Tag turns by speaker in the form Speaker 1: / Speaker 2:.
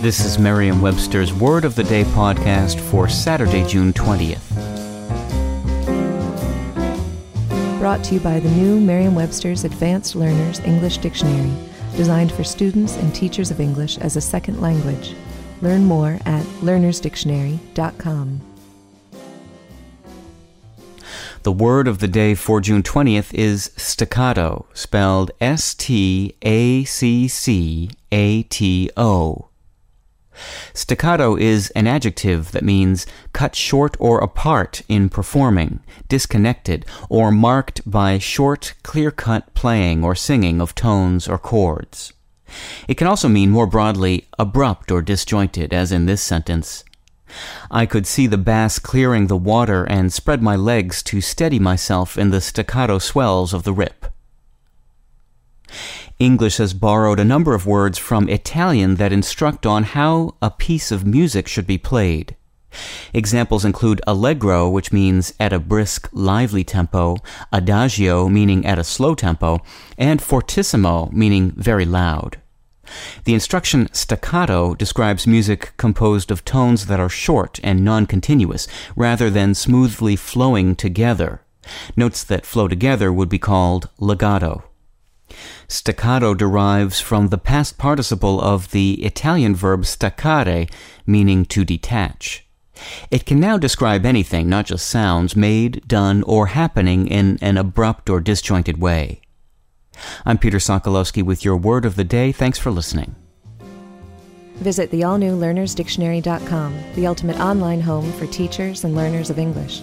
Speaker 1: This is Merriam Webster's Word of the Day podcast for Saturday, June 20th.
Speaker 2: Brought to you by the new Merriam Webster's Advanced Learners English Dictionary, designed for students and teachers of English as a second language. Learn more at learnersdictionary.com.
Speaker 1: The word of the day for June 20th is staccato, spelled S T A C C A T O. Staccato is an adjective that means cut short or apart in performing, disconnected, or marked by short, clear cut playing or singing of tones or chords. It can also mean more broadly abrupt or disjointed, as in this sentence. I could see the bass clearing the water and spread my legs to steady myself in the staccato swells of the rip. English has borrowed a number of words from Italian that instruct on how a piece of music should be played. Examples include allegro, which means at a brisk, lively tempo, adagio, meaning at a slow tempo, and fortissimo, meaning very loud. The instruction staccato describes music composed of tones that are short and non-continuous, rather than smoothly flowing together. Notes that flow together would be called legato. Staccato derives from the past participle of the Italian verb staccare, meaning to detach. It can now describe anything, not just sounds, made, done, or happening in an abrupt or disjointed way. I'm Peter Sokolowski with your word of the day. Thanks for listening.
Speaker 2: Visit the all new learnersdictionary.com, the ultimate online home for teachers and learners of English.